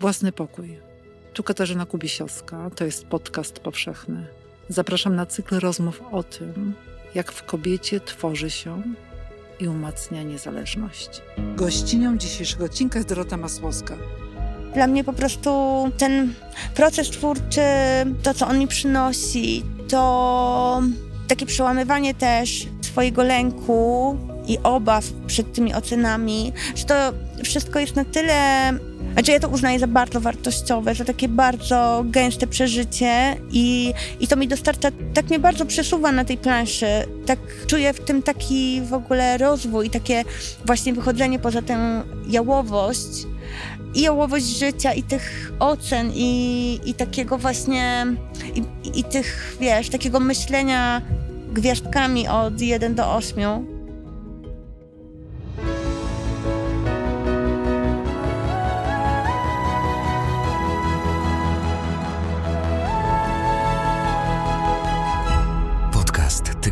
Własny pokój. Tu Katarzyna Kubisiowska, to jest podcast powszechny. Zapraszam na cykl rozmów o tym, jak w kobiecie tworzy się i umacnia niezależność. Gościnią dzisiejszego odcinka jest Dorota Masłowska. Dla mnie po prostu ten proces twórczy, to co on mi przynosi, to takie przełamywanie też swojego lęku i obaw przed tymi ocenami, że to wszystko jest na tyle znaczy ja to uznaję za bardzo wartościowe, za takie bardzo gęste przeżycie i, i to mi dostarcza, tak mnie bardzo przesuwa na tej planszy. Tak czuję w tym taki w ogóle rozwój takie właśnie wychodzenie poza tę jałowość i jałowość życia i tych ocen i, i takiego właśnie i, i tych, wiesz, takiego myślenia gwiazdkami od 1 do 8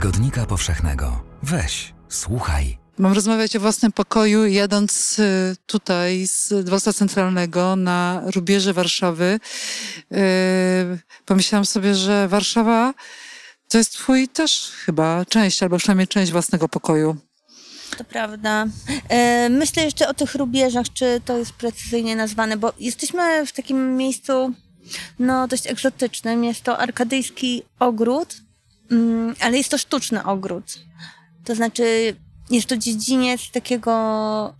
Tygodnika Powszechnego. Weź, słuchaj. Mam rozmawiać o własnym pokoju, jadąc y, tutaj z dworca centralnego na rubieży Warszawy. Yy, pomyślałam sobie, że Warszawa to jest twój też chyba część, albo przynajmniej część własnego pokoju. To prawda. E, myślę jeszcze o tych rubieżach, czy to jest precyzyjnie nazwane, bo jesteśmy w takim miejscu no, dość egzotycznym. Jest to arkadyjski ogród, Mm, ale jest to sztuczny ogród. To znaczy, jest to dziedziniec takiego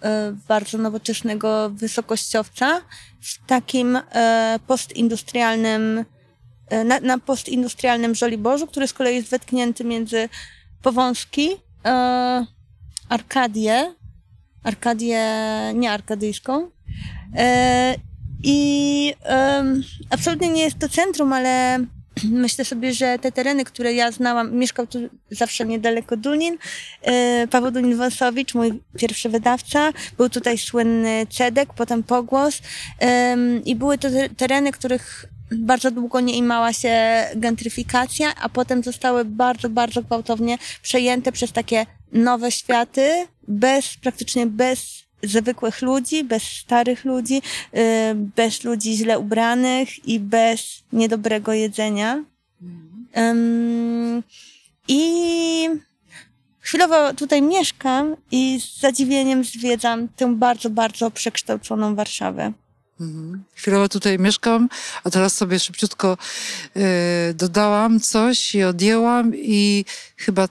e, bardzo nowoczesnego wysokościowca w takim e, postindustrialnym, e, na, na postindustrialnym Żoliborzu, który z kolei jest wetknięty między Powązki, Arkadię, Arkadię nie arkadyjską. I absolutnie nie jest to centrum, ale Myślę sobie, że te tereny, które ja znałam, mieszkał tu zawsze niedaleko Dunin, e, Paweł Dunin-Wąsowicz, mój pierwszy wydawca, był tutaj słynny Cedek, potem Pogłos. I były to tereny, których bardzo długo nie imała się gentryfikacja, a potem zostały bardzo, bardzo gwałtownie przejęte przez takie nowe światy, bez, praktycznie bez zwykłych ludzi, bez starych ludzi, y, bez ludzi źle ubranych i bez niedobrego jedzenia. Um, I chwilowo tutaj mieszkam i z zadziwieniem zwiedzam tę bardzo, bardzo przekształconą Warszawę. Mhm. Chwilowo tutaj mieszkam, a teraz sobie szybciutko y, dodałam coś i odjęłam i chyba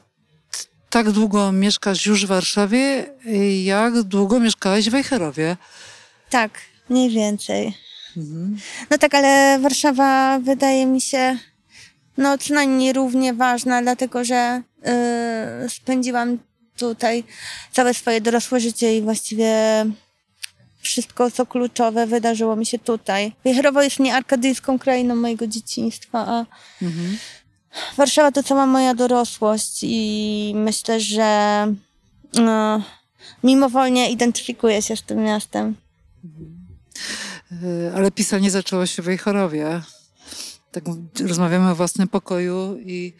tak długo mieszkasz już w Warszawie, jak długo mieszkałeś w Wejherowie? Tak, mniej więcej. Mhm. No tak, ale Warszawa wydaje mi się no co najmniej równie ważna, dlatego że yy, spędziłam tutaj całe swoje dorosłe życie i właściwie wszystko, co kluczowe, wydarzyło mi się tutaj. Wejherowo jest nie arkadyjską krainą mojego dzieciństwa, a mhm. Warszawa to cała moja dorosłość i myślę, że no, mimowolnie identyfikuję się z tym miastem. E, ale pisanie zaczęło się w Wejherowie. Tak rozmawiamy o własnym pokoju i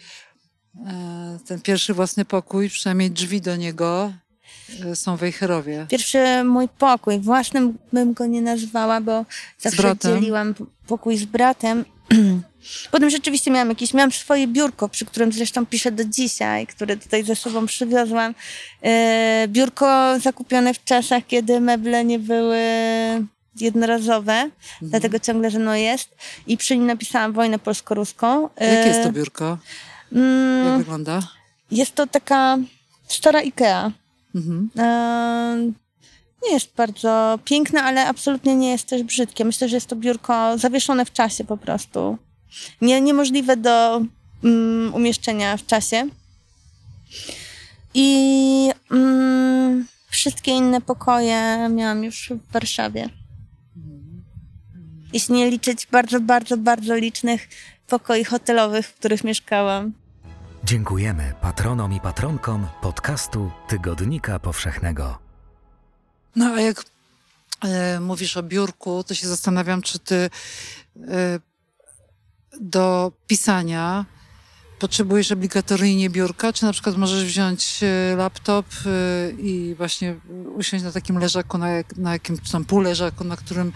e, ten pierwszy własny pokój, przynajmniej drzwi do niego są Wejherowie. Pierwszy mój pokój, własnym bym go nie nazwała, bo zawsze dzieliłam pokój z bratem. Potem rzeczywiście miałam jakieś, miałam swoje biurko, przy którym zresztą piszę do dzisiaj, które tutaj ze sobą przywiozłam. E, biurko zakupione w czasach, kiedy meble nie były jednorazowe, mhm. dlatego ciągle że no jest. I przy nim napisałam wojnę polsko-ruską. E, Jakie jest to biurko? Mm, Jak wygląda? Jest to taka stara Ikea. Mhm. Nie jest bardzo piękne, ale absolutnie nie jest też brzydkie. Myślę, że jest to biurko zawieszone w czasie po prostu nie, niemożliwe do um, umieszczenia w czasie. I um, wszystkie inne pokoje miałam już w Warszawie. Jeśli nie liczyć bardzo, bardzo, bardzo licznych pokoi hotelowych, w których mieszkałam. Dziękujemy patronom i patronkom podcastu Tygodnika Powszechnego. No a jak e, mówisz o biurku, to się zastanawiam, czy ty e, do pisania potrzebujesz obligatoryjnie biurka, czy na przykład możesz wziąć e, laptop i właśnie usiąść na takim leżaku, na, jak, na jakimś tam półleżaku, na którym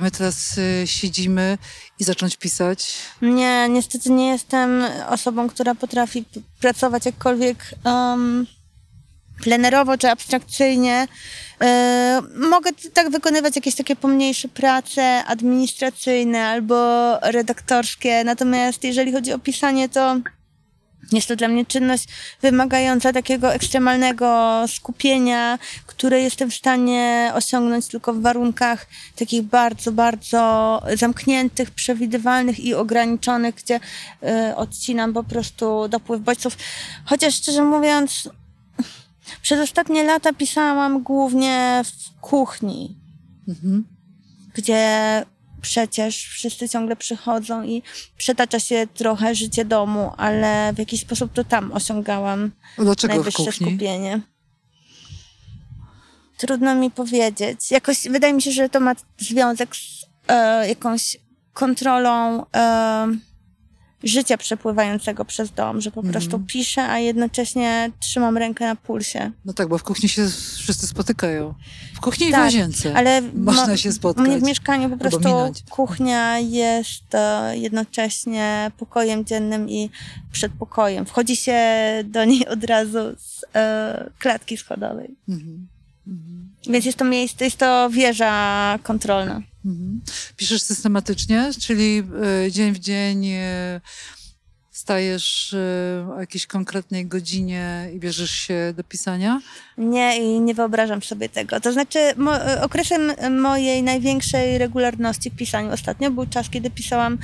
my teraz siedzimy i zacząć pisać? Nie, niestety nie jestem osobą, która potrafi pracować jakkolwiek um, plenerowo czy abstrakcyjnie. E, mogę tak wykonywać jakieś takie pomniejsze prace administracyjne albo redaktorskie, natomiast jeżeli chodzi o pisanie, to jest to dla mnie czynność wymagająca takiego ekstremalnego skupienia, które jestem w stanie osiągnąć tylko w warunkach takich bardzo, bardzo zamkniętych, przewidywalnych i ograniczonych, gdzie y, odcinam po prostu dopływ bodźców. Chociaż szczerze mówiąc, przez ostatnie lata pisałam głównie w kuchni, mhm. gdzie przecież wszyscy ciągle przychodzą i przetacza się trochę życie domu, ale w jakiś sposób to tam osiągałam Dlaczego najwyższe skupienie. Trudno mi powiedzieć. Jakoś wydaje mi się, że to ma związek z e, jakąś kontrolą e, życia przepływającego przez dom, że po mm. prostu piszę, a jednocześnie trzymam rękę na pulsie. No tak, bo w kuchni się wszyscy spotykają. W kuchni tak, i w tak, łazience ale można się spotkać. U mnie w mieszkaniu po prostu kuchnia jest e, jednocześnie pokojem dziennym i przedpokojem. Wchodzi się do niej od razu z e, klatki schodowej. Mm -hmm. Więc jest to miejsce, jest to wieża kontrolna. Mhm. Piszesz systematycznie, czyli y, dzień w dzień y, stajesz y, o jakiejś konkretnej godzinie i bierzesz się do pisania? Nie, i nie wyobrażam sobie tego. To znaczy, mo okresem mojej największej regularności w pisaniu ostatnio był czas, kiedy pisałam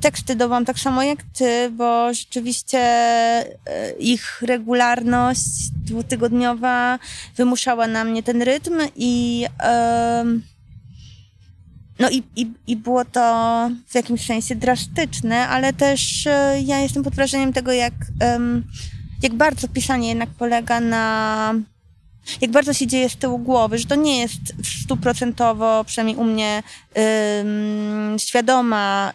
teksty do wam tak samo jak ty, bo rzeczywiście ich regularność dwutygodniowa wymuszała na mnie ten rytm i no i, i, i było to w jakimś sensie drastyczne, ale też e, ja jestem pod wrażeniem tego, jak, jak bardzo pisanie jednak polega na jak bardzo się dzieje z tyłu głowy, że to nie jest stuprocentowo, przynajmniej u mnie, świadoma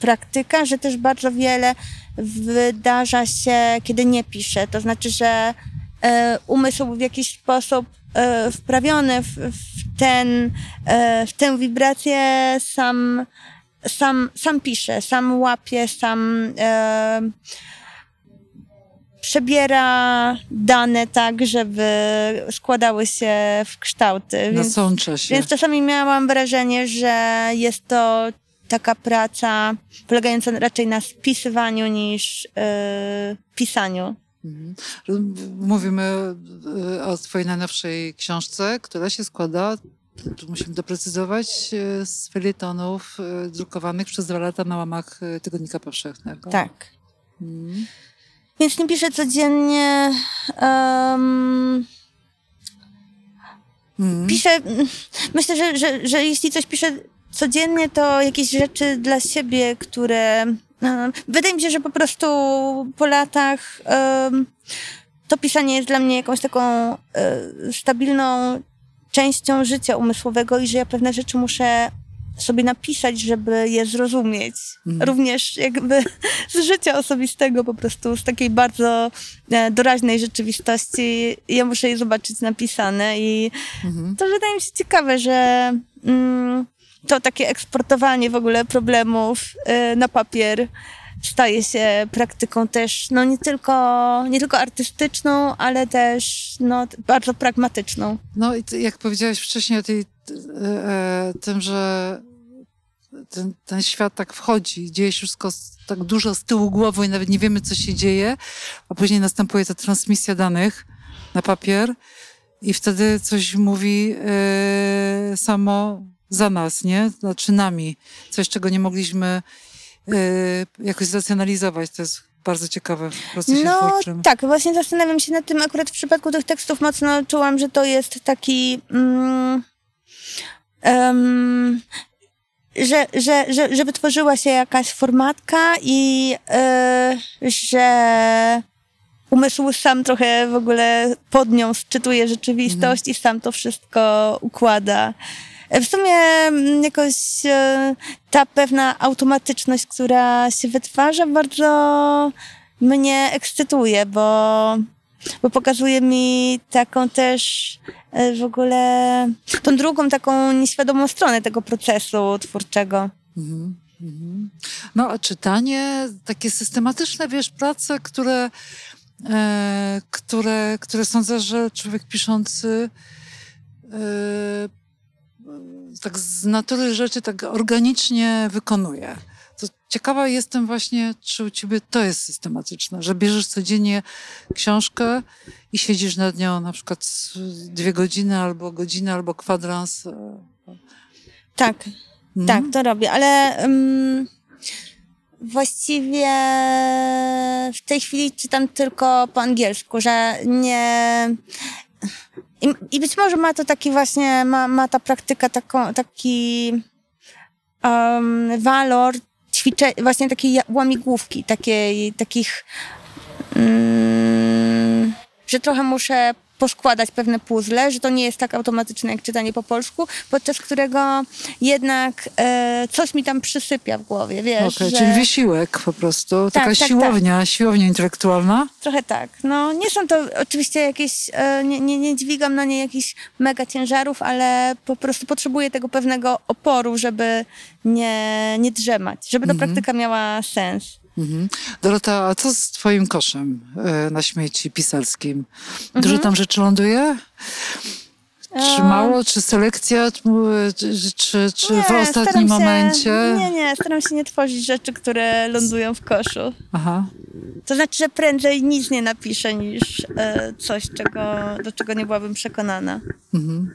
praktyka, że też bardzo wiele wydarza się, kiedy nie piszę. To znaczy, że e, umysł w jakiś sposób e, wprawiony w, w, ten, e, w tę wibrację sam, sam, sam pisze, sam łapie, sam e, przebiera dane tak, żeby składały się w kształty. Nasącza się. Więc czasami miałam wrażenie, że jest to taka praca polegająca raczej na spisywaniu niż e, pisaniu. Mhm. Mówimy e, o twojej najnowszej książce, która się składa, tu musimy doprecyzować, e, z felietonów e, drukowanych przez dwa lata na łamach Tygodnika Powszechnego. Tak. Hmm. Więc nie piszę codziennie. Um. Piszę, myślę, że, że, że jeśli coś piszę codziennie, to jakieś rzeczy dla siebie, które Wydaje mi się, że po prostu po latach to pisanie jest dla mnie jakąś taką e, stabilną częścią życia umysłowego i że ja pewne rzeczy muszę sobie napisać, żeby je zrozumieć. Mhm. Również jakby z życia osobistego, po prostu z takiej bardzo e, doraźnej rzeczywistości. Ja muszę je zobaczyć napisane i mhm. to wydaje mi się ciekawe, że mm, to takie eksportowanie w ogóle problemów y, na papier staje się praktyką też, no nie tylko, nie tylko artystyczną, ale też no, bardzo pragmatyczną. No i jak powiedziałeś wcześniej o tej, e, tym, że ten, ten świat tak wchodzi, dzieje się wszystko tak dużo z tyłu głowy i nawet nie wiemy, co się dzieje, a później następuje ta transmisja danych na papier i wtedy coś mówi e, samo za nas, nie? Znaczy nami. Coś, czego nie mogliśmy y, jakoś zracjonalizować. To jest bardzo ciekawe w procesie no, twórczym. Tak, właśnie zastanawiam się nad tym. Akurat w przypadku tych tekstów mocno czułam, że to jest taki... Mm, um, że, że, że, że wytworzyła się jakaś formatka i yy, że umysł sam trochę w ogóle pod nią sczytuje rzeczywistość mm. i sam to wszystko układa. W sumie mm, jakoś e, ta pewna automatyczność, która się wytwarza, bardzo mnie ekscytuje, bo, bo pokazuje mi taką też e, w ogóle tą drugą taką nieświadomą stronę tego procesu twórczego. Mhm, mhm. No, a czytanie, takie systematyczne, wiesz, prace, które, e, które, które sądzę, że człowiek piszący e, tak z natury rzeczy tak organicznie wykonuje. To ciekawa jestem właśnie, czy u ciebie to jest systematyczne, że bierzesz codziennie książkę i siedzisz nad nią na przykład dwie godziny, albo godzinę, albo kwadrans. e, Tak, mhm. tak, to robię, ale um, właściwie w tej chwili czytam tylko po angielsku, że nie. I, i być może ma to taki właśnie, ma, ma ta praktyka taką, taki um, walor ćwicze, właśnie takiej łamigłówki, takiej, takich, mm, że trochę muszę poskładać pewne puzzle, że to nie jest tak automatyczne jak czytanie po polsku, podczas którego jednak e, coś mi tam przysypia w głowie, wiesz, Okej, że czyli wysiłek po prostu. Taka tak, tak. siłownia, siłownia intelektualna. trochę tak. No nie są to oczywiście jakieś, e, nie, nie, nie dźwigam na nie jakichś mega ciężarów, ale po prostu potrzebuję tego pewnego oporu, żeby nie, nie drzemać, żeby ta praktyka miała sens. Mhm. Dorota, a co z twoim koszem e, na śmieci pisarskim? Dużo Mhm. tam rzeczy ląduje? Czy mało? Czy selekcja? Czy, czy, czy, nie, w ostatnim się, momencie? Nie, nie, staram się nie tworzyć rzeczy, które lądują w koszu. Aha. To znaczy, że prędzej nic nie napiszę niż e, coś, czego, do czego nie byłabym przekonana. Mhm.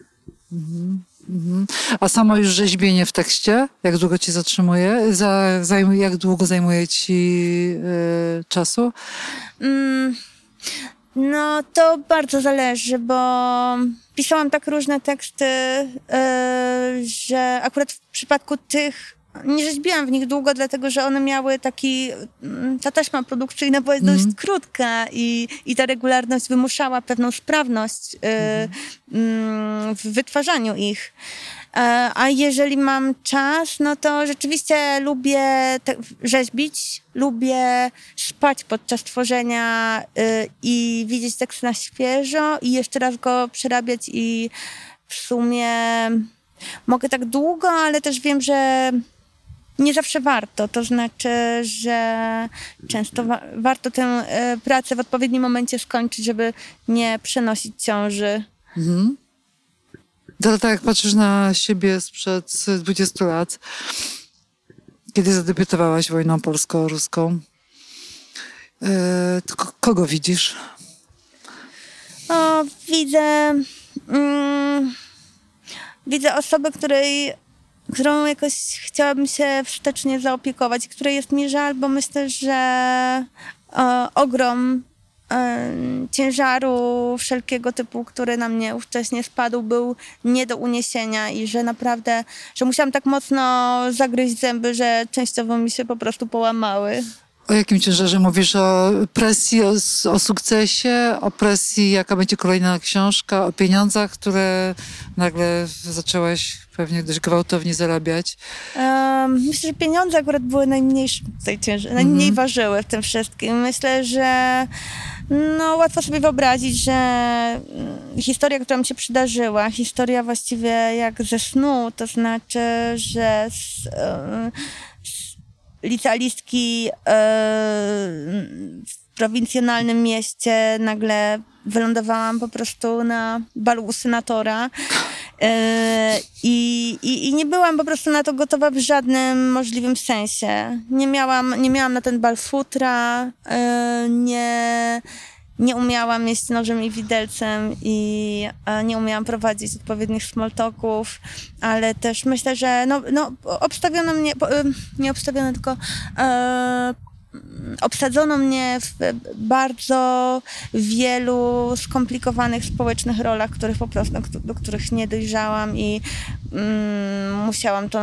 Mhm. Mhm. A samo już rzeźbienie w tekście? Jak długo ci zatrzymuje? Za, zajmuje, jak długo zajmuje ci e, czasu? Mm, no, to bardzo zależy, bo pisałam tak różne teksty, e, że akurat w przypadku tych nie rzeźbiłam w nich długo, dlatego że one miały taki. mm, Ta taśma produkcyjna była Mhm. dość krótka i, i ta regularność wymuszała pewną sprawność e, mm, w wytwarzaniu ich. E, A jeżeli mam czas, no to rzeczywiście lubię te, rzeźbić, lubię spać podczas tworzenia y, i widzieć tekst na świeżo i jeszcze raz go przerabiać i w sumie mogę tak długo, ale też wiem, że nie zawsze warto. To znaczy, że często wa- warto tę y, pracę w odpowiednim momencie skończyć, żeby nie przenosić ciąży. Mhm. Dorota, jak patrzysz na siebie sprzed 20 lat, kiedy zadebiutowałaś wojną polsko-ruską, e, to ko- kogo widzisz? O, widzę. Mm, widzę osobę, której, którą jakoś chciałabym się wstecznie zaopiekować, której jest mi żal, bo myślę, że o, ogrom e, ciężaru wszelkiego typu, który na mnie ówcześnie spadł, był nie do uniesienia i że naprawdę, że musiałam tak mocno zagryźć zęby, że częściowo mi się po prostu połamały. O jakim ciężarze mówisz? O presji, o, o sukcesie, o presji, jaka będzie kolejna książka, o pieniądzach, które nagle zaczęłaś pewnie dość gwałtownie zarabiać. Um, myślę, że pieniądze akurat były tutaj ciężar, najmniej ważyły w tym wszystkim. Myślę, że no, łatwo sobie wyobrazić, że mm, historia, która mi się przydarzyła, historia właściwie jak ze snu, to znaczy, że z, z licealistki w prowincjonalnym mieście nagle wylądowałam po prostu na balu senatora. E, I, i, I nie byłam po prostu na to gotowa w żadnym możliwym sensie. Nie miałam, nie miałam na ten bal futra, e, nie, nie umiałam jeść nożem i widelcem i nie umiałam prowadzić odpowiednich small talków, ale też myślę, że no, no, obstawiono mnie, e, nie obstawiono, tylko obsadzono mnie w bardzo wielu skomplikowanych społecznych rolach, których po prostu, do których nie dojrzałam i mm, musiałam to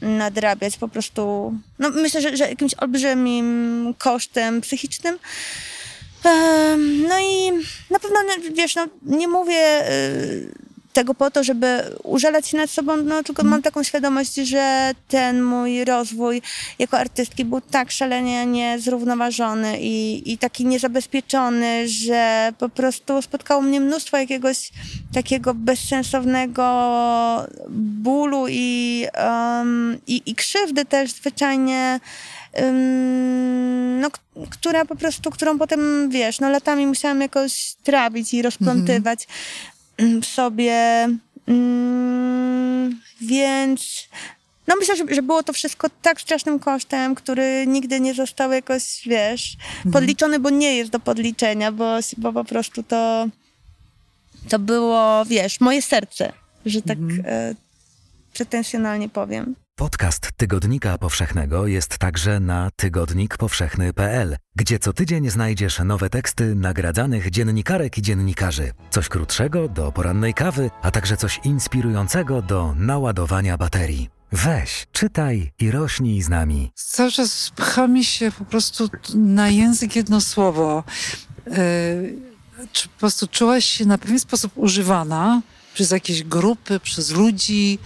nadrabiać po prostu, no myślę, że, że jakimś olbrzymim kosztem psychicznym. No i na pewno, no, wiesz, no, nie mówię y, tego po to, żeby użalać się nad sobą, no tylko mam taką świadomość, że ten mój rozwój jako artystki był tak szalenie niezrównoważony i, i taki niezabezpieczony, że po prostu spotkało mnie mnóstwo jakiegoś takiego bezsensownego bólu i, um, i, i krzywdy też zwyczajnie no, która po prostu, którą potem, wiesz, no latami musiałam jakoś trawić i rozplątywać mhm. W sobie. Mm, więc no myślę, że, że było to wszystko tak strasznym kosztem, który nigdy nie został jakoś, wiesz, mhm. podliczony, bo nie jest do podliczenia, bo, bo po prostu to, to było, wiesz, moje serce, że tak mhm. e, pretensjonalnie powiem. Podcast Tygodnika Powszechnego jest także na tygodnikpowszechny.pl, gdzie co tydzień znajdziesz nowe teksty nagradzanych dziennikarek i dziennikarzy. Coś krótszego do porannej kawy, a także coś inspirującego do naładowania baterii. Weź, czytaj i rośnij z nami. Cały czas pcha mi się po prostu na język jedno słowo. Yy, czy po prostu czułaś się na pewien sposób używana? Przez jakieś grupy, przez ludzi,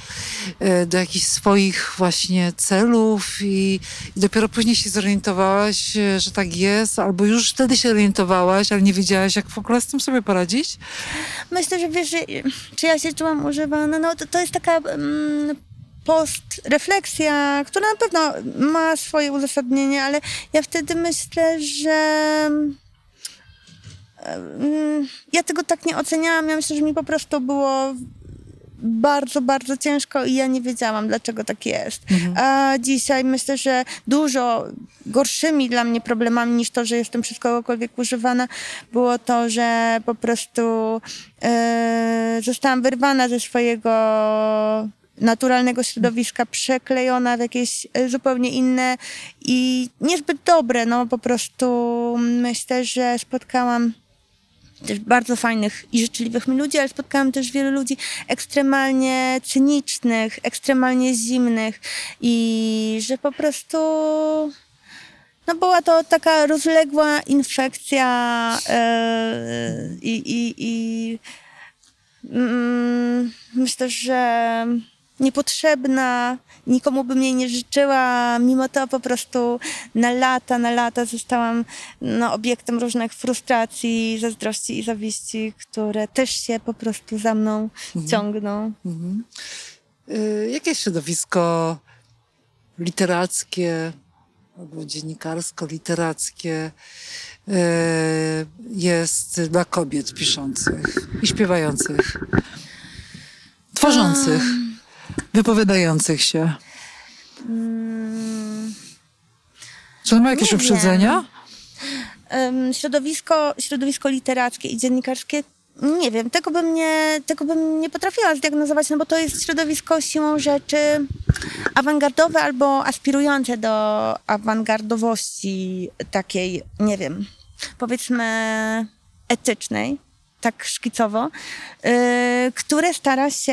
e, do jakichś swoich właśnie celów i, i, dopiero później się zorientowałaś, e, że tak jest, albo już wtedy się orientowałaś, ale nie wiedziałaś, jak w ogóle z tym sobie poradzić? Myślę, że wiesz, czy ja się czułam używana, no to, to jest taka... Mm, postrefleksja, która na pewno ma swoje uzasadnienie, ale ja wtedy myślę, że ja tego tak nie oceniałam. Ja myślę, że mi po prostu było bardzo, bardzo ciężko i ja nie wiedziałam, dlaczego tak jest. Mhm. A dzisiaj myślę, że dużo gorszymi dla mnie problemami niż to, że jestem przez kogokolwiek używana, było to, że po prostu e, zostałam wyrwana ze swojego naturalnego środowiska, przeklejona w jakieś e, zupełnie inne i niezbyt dobre. No po prostu myślę, że spotkałam też bardzo fajnych i życzliwych mi ludzi, ale spotkałam też wielu ludzi ekstremalnie cynicznych, ekstremalnie zimnych i że po prostu no była to taka rozległa infekcja yy, i, i yy, myślę, że niepotrzebna, nikomu bym jej nie życzyła, mimo to po prostu na lata, na lata zostałam no, obiektem różnych frustracji, zazdrości i zawiści, które też się po prostu za mną mhm. ciągną. Mhm. Y, jakie środowisko literackie albo dziennikarsko-literackie y, jest dla kobiet piszących i śpiewających, tworzących? Wypowiadających się? Hmm. Czy on ma jakieś uprzedzenia? Um, środowisko, środowisko literackie i dziennikarskie nie wiem, tego bym nie, tego bym nie potrafiła zdiagnozować, no bo to jest środowisko siłą rzeczy awangardowe albo aspirujące do awangardowości takiej, nie wiem, powiedzmy etycznej tak szkicowo, yy, które stara się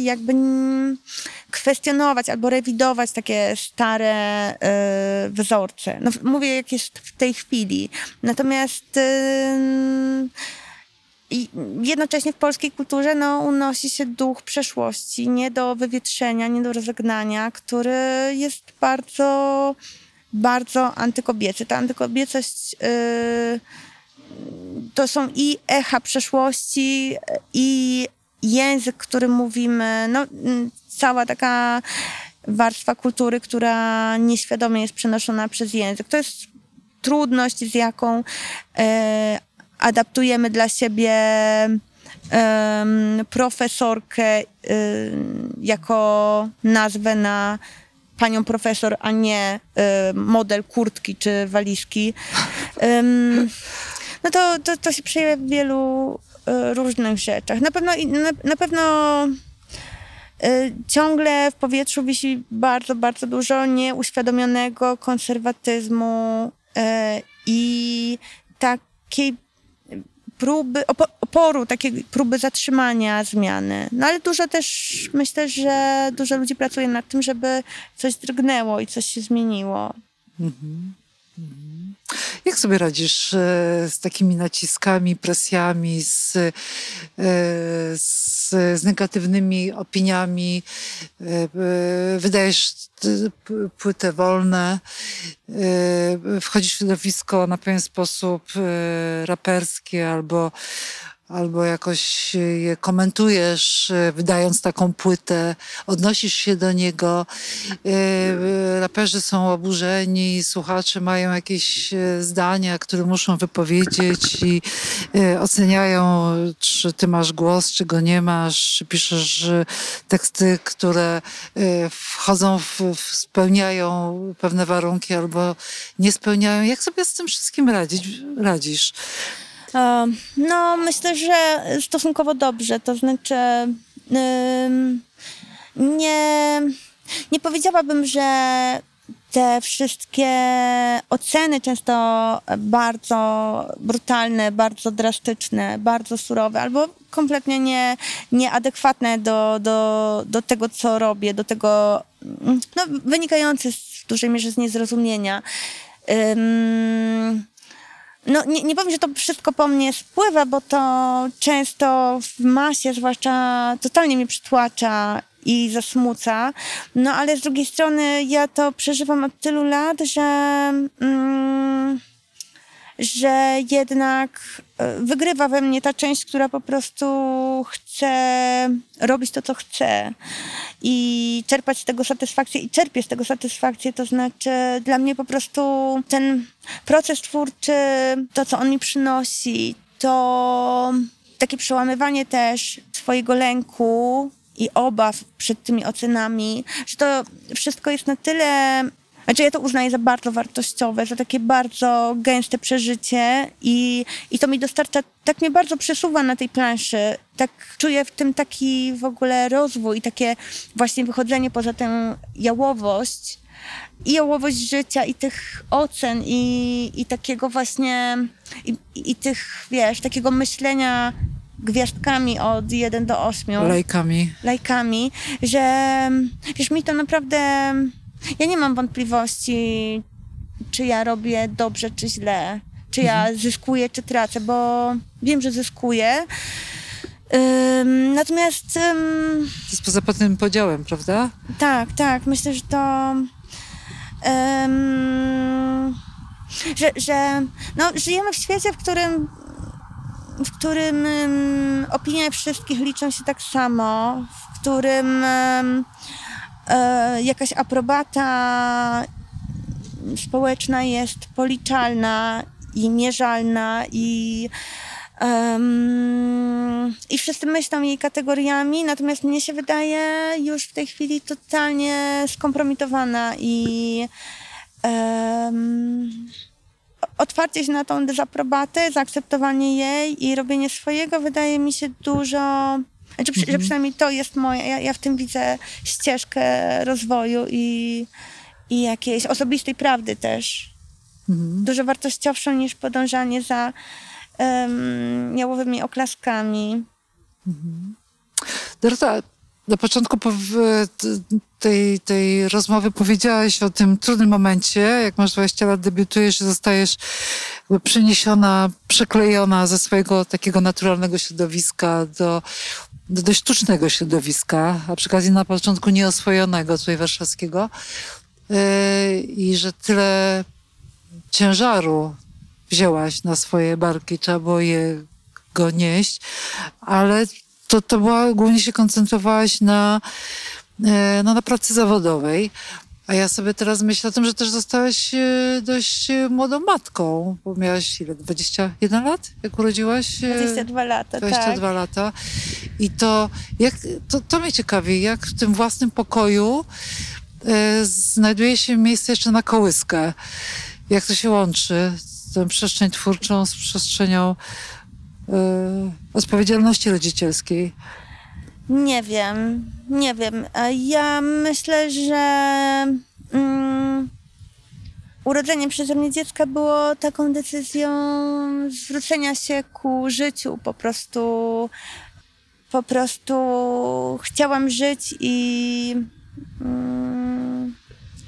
jakby kwestionować albo rewidować takie stare yy, wzorce. No, mówię, jak jest w tej chwili. Natomiast i jednocześnie w polskiej kulturze no, unosi się duch przeszłości, nie do wywietrzenia, nie do rozegnania, który jest bardzo, bardzo antykobiecy. Ta antykobiecość yy, to są i echa przeszłości, i język, który mówimy, no, cała taka warstwa kultury, która nieświadomie jest przenoszona przez język. To jest trudność, z jaką e, adaptujemy dla siebie e, profesorkę e, jako nazwę na panią profesor, a nie e, model kurtki czy walizki no to, to, to się przejawia w wielu y, różnych rzeczach. Na pewno, na, na pewno y, ciągle w powietrzu wisi bardzo, bardzo dużo nieuświadomionego konserwatyzmu y, i takiej próby, oporu, takiej próby zatrzymania zmiany. No ale dużo też, myślę, że dużo ludzi pracuje nad tym, żeby coś drgnęło i coś się zmieniło. Mhm. Jak sobie radzisz e, z takimi naciskami, presjami, z, e, z, z negatywnymi opiniami? E, wydajesz płytę wolne, wchodzisz w środowisko na pewien sposób raperskie albo albo jakoś je komentujesz, e, wydając taką płytę, odnosisz się do niego. E, raperzy są oburzeni, słuchacze mają jakieś e, zdania, które muszą wypowiedzieć i oceniają, czy ty masz głos, czy go nie masz, czy piszesz teksty, które wchodzą, w, spełniają pewne warunki albo nie spełniają. Jak sobie z tym wszystkim radzić, radzisz? No, myślę, że stosunkowo dobrze. To znaczy, nie, nie powiedziałabym, że te wszystkie oceny, często bardzo brutalne, bardzo drastyczne, bardzo surowe, albo kompletnie nie, nieadekwatne do, do, do tego, co robię, do tego, no, wynikające w dużej mierze z niezrozumienia. Um, no nie, nie powiem, że to wszystko po mnie spływa, bo to często w masie zwłaszcza totalnie mnie przytłacza i zasmuca. No ale z drugiej strony ja to przeżywam od tylu lat, że... Mm, że jednak e, wygrywa we mnie ta część, która po prostu chce robić to, co chce i czerpać z tego satysfakcję i czerpię z tego satysfakcję. To znaczy dla mnie po prostu ten proces twórczy, to, co on mi przynosi, to takie przełamywanie też swojego lęku i obaw przed tymi ocenami, że to wszystko jest na tyle znaczy ja to uznaję za bardzo wartościowe, za takie bardzo gęste przeżycie i, i to mi dostarcza, tak mnie bardzo przesuwa na tej planszy. Tak czuję w tym taki w ogóle rozwój i takie właśnie wychodzenie poza tę jałowość i jałowość życia i tych ocen i, i takiego właśnie i, i tych, wiesz, takiego myślenia gwiazdkami od 1 do 8. Lajkami. Lajkami, że wiesz, mi to naprawdę ja nie mam wątpliwości, czy ja robię dobrze, czy źle, czy ja mhm. zyskuję, czy tracę, bo wiem, że zyskuję. Natomiast. Um, to jest poza tym podziałem, prawda? Tak, tak. Myślę, że to. Że, że no, żyjemy w świecie, w którym w którym um, opinie wszystkich liczą się tak samo, w którym um, jakaś aprobata społeczna jest policzalna i mierzalna i Um, I wszyscy myślą jej kategoriami, natomiast mnie się wydaje już w tej chwili totalnie skompromitowana i um, otwarcie się na tą dezaprobatę, zaakceptowanie jej i robienie swojego wydaje mi się dużo znaczy, mhm. że przynajmniej to jest moje, ja, ja w tym widzę ścieżkę rozwoju i, i jakiejś osobistej prawdy też. Mhm. Dużo wartościowszą niż podążanie za um, jałowymi oklaskami. Mhm. Dorota, na początku tej, tej rozmowy powiedziałaś o tym trudnym momencie, jak masz 20 lat, debiutujesz i zostajesz przeniesiona, przeklejona ze swojego takiego naturalnego środowiska do do dość sztucznego środowiska, a przy okazji na początku nieoswojonego tutaj warszawskiego yy, i że tyle ciężaru wzięłaś na swoje barki, trzeba było je go nieść, ale to, to była, głównie się koncentrowałaś na, yy, no, na pracy zawodowej. A ja sobie teraz myślę o tym, że też zostałaś e, dość e, młodą matką, bo miałaś ile? 21 lat, jak urodziłaś? 22 lata, 22 tak. lata. I to, jak, to, to mnie ciekawi, jak w tym własnym pokoju e, znajduje się miejsce jeszcze na kołyskę. Jak to się łączy, tę przestrzeń twórczą z przestrzenią e, odpowiedzialności rodzicielskiej? Nie wiem, nie wiem. Ja myślę, że mm, urodzenie przeze mnie dziecka było taką decyzją zwrócenia się ku życiu. Po prostu, po prostu chciałam żyć i, mm,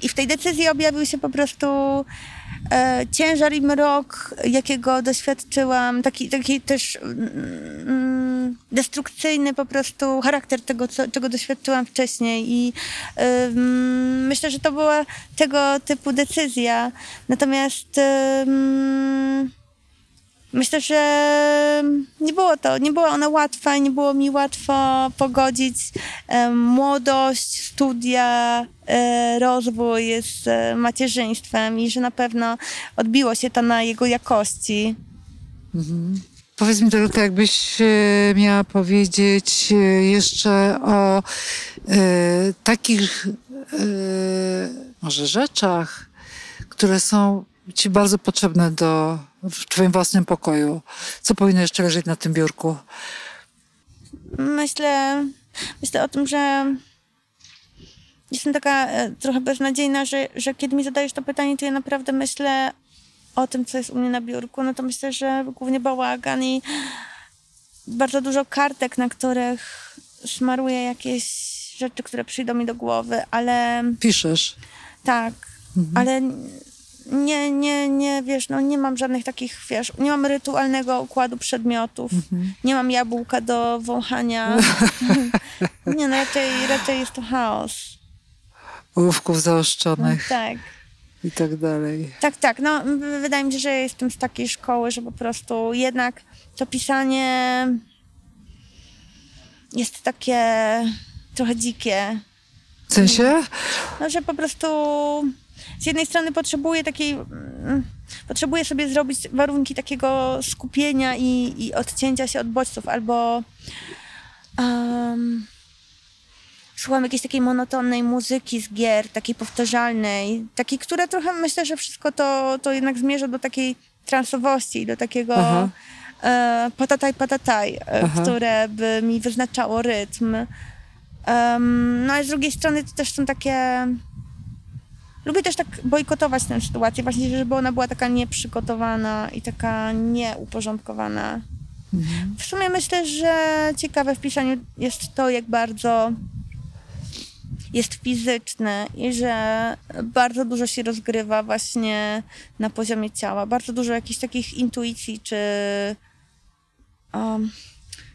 I w tej decyzji objawił się po prostu e, ciężar i mrok, jakiego doświadczyłam, taki, taki też mm, destrukcyjny po prostu charakter tego, co, czego doświadczyłam wcześniej. I myślę, że to była tego typu decyzja. Natomiast Myślę, że nie było to, nie była ona łatwa i nie było mi łatwo pogodzić młodość, studia, e, rozwój z e, macierzyństwem i że na pewno odbiło się to na jego jakości. Powiedz mi tylko, jakbyś e, miała powiedzieć e, jeszcze o e, takich może rzeczach, które są ci bardzo potrzebne do, w twoim własnym pokoju. Co powinno jeszcze leżeć na tym biurku? Myślę, myślę o tym, że jestem taka trochę beznadziejna, że, że kiedy mi zadajesz to pytanie, to ja naprawdę myślę o tym, co jest u mnie na biurku. No to myślę, że głównie bałagan i bardzo dużo kartek, na których smaruję jakieś rzeczy, które przyjdą mi do głowy, ale Piszesz. tak, ale nie, nie, nie, wiesz, no nie mam żadnych takich, wiesz, nie mam rytualnego układu przedmiotów, nie mam jabłka do wąchania. nie, no raczej, raczej jest to chaos. Ołówków No, zaoszczonych tak. I tak dalej. Tak, tak. No, wydaje mi się, że jestem z takiej szkoły, że po prostu jednak to pisanie jest takie trochę dzikie. W sensie? No, że po prostu z jednej strony potrzebuję takiej, potrzebuję sobie zrobić warunki takiego skupienia i, i odcięcia się od bodźców, albo um, słucham jakiejś takiej monotonnej muzyki z gier, takiej powtarzalnej, takiej, która trochę myślę, że wszystko to, to jednak zmierza do takiej transowości, do takiego Aha. e, patataj, patataj, e, Aha. które by mi wyznaczało rytm. Em, no ale z drugiej strony to też są takie... Lubię też tak bojkotować tę sytuację, właśnie żeby ona była taka nieprzygotowana i taka nieuporządkowana. W sumie myślę, że ciekawe w pisaniu jest to, jak bardzo jest fizyczne i że bardzo dużo się rozgrywa właśnie na poziomie ciała. Bardzo dużo jakichś takich intuicji, czy, um,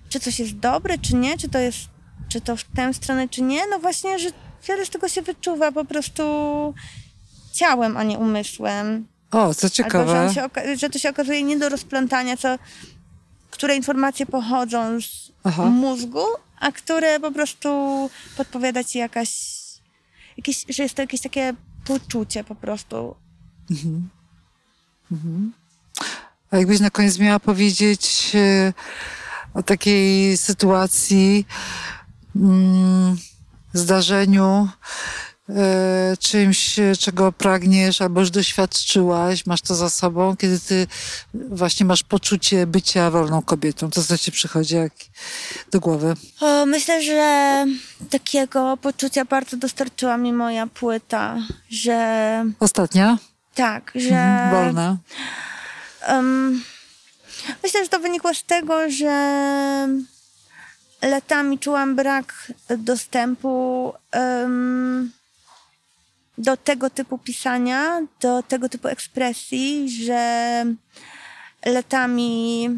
czy coś jest dobre, czy nie, czy to jest, czy to w tę stronę, czy nie. No właśnie, że wiele z tego się wyczuwa po prostu ciałem, a nie umysłem. O, co Albo, że, ciekawe. się oka- że to się okazuje nie do rozplątania, co, które informacje pochodzą z Aha. mózgu, a które po prostu podpowiada ci jakaś, jakieś, że jest to jakieś takie poczucie po prostu. A jakbyś na koniec miała powiedzieć e, o takiej sytuacji, mm, zdarzeniu, czymś, e, czego pragniesz albo już doświadczyłaś, masz to za sobą, kiedy ty właśnie masz poczucie bycia wolną kobietą. To co ci przychodzi jak do głowy? O, myślę, że takiego poczucia bardzo dostarczyła mi moja płyta, że Ostatnia? tak, że... Mhm, Wolna. Em, myślę, że to wynikło z tego, że latami czułam brak dostępu em, do tego typu pisania, do tego typu ekspresji, że latami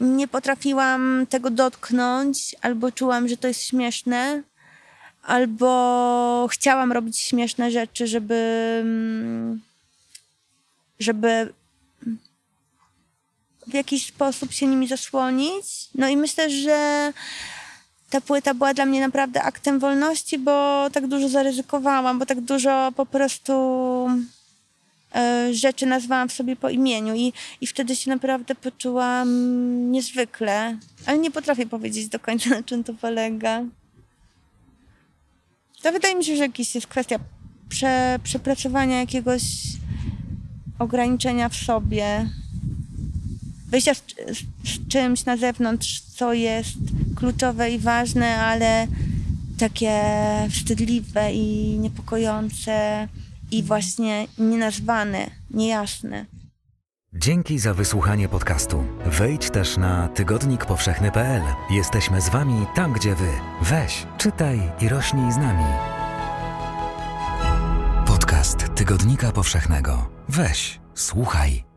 nie potrafiłam tego dotknąć, albo czułam, że to jest śmieszne, albo chciałam robić śmieszne rzeczy, żeby, żeby w jakiś sposób się nimi zasłonić. No i myślę, że ta płyta była dla mnie naprawdę aktem wolności, bo tak dużo zaryzykowałam, bo tak dużo po prostu e, rzeczy nazwałam w sobie po imieniu i, i wtedy się naprawdę poczułam niezwykle, ale nie potrafię powiedzieć do końca, na czym to polega. To wydaje mi się, że jakaś jest kwestia prze, przepracowania jakiegoś ograniczenia w sobie, wyjścia z, z, czymś na zewnątrz, co jest kluczowe i ważne, ale takie wstydliwe i niepokojące i właśnie nienazwane, niejasne. Dzięki za wysłuchanie podcastu. Wejdź też na tygodnikpowszechny.pl. Jesteśmy z Wami tam, gdzie Wy. Weź, czytaj i rośnij z nami. Tygodnika Powszechnego. Weź, słuchaj.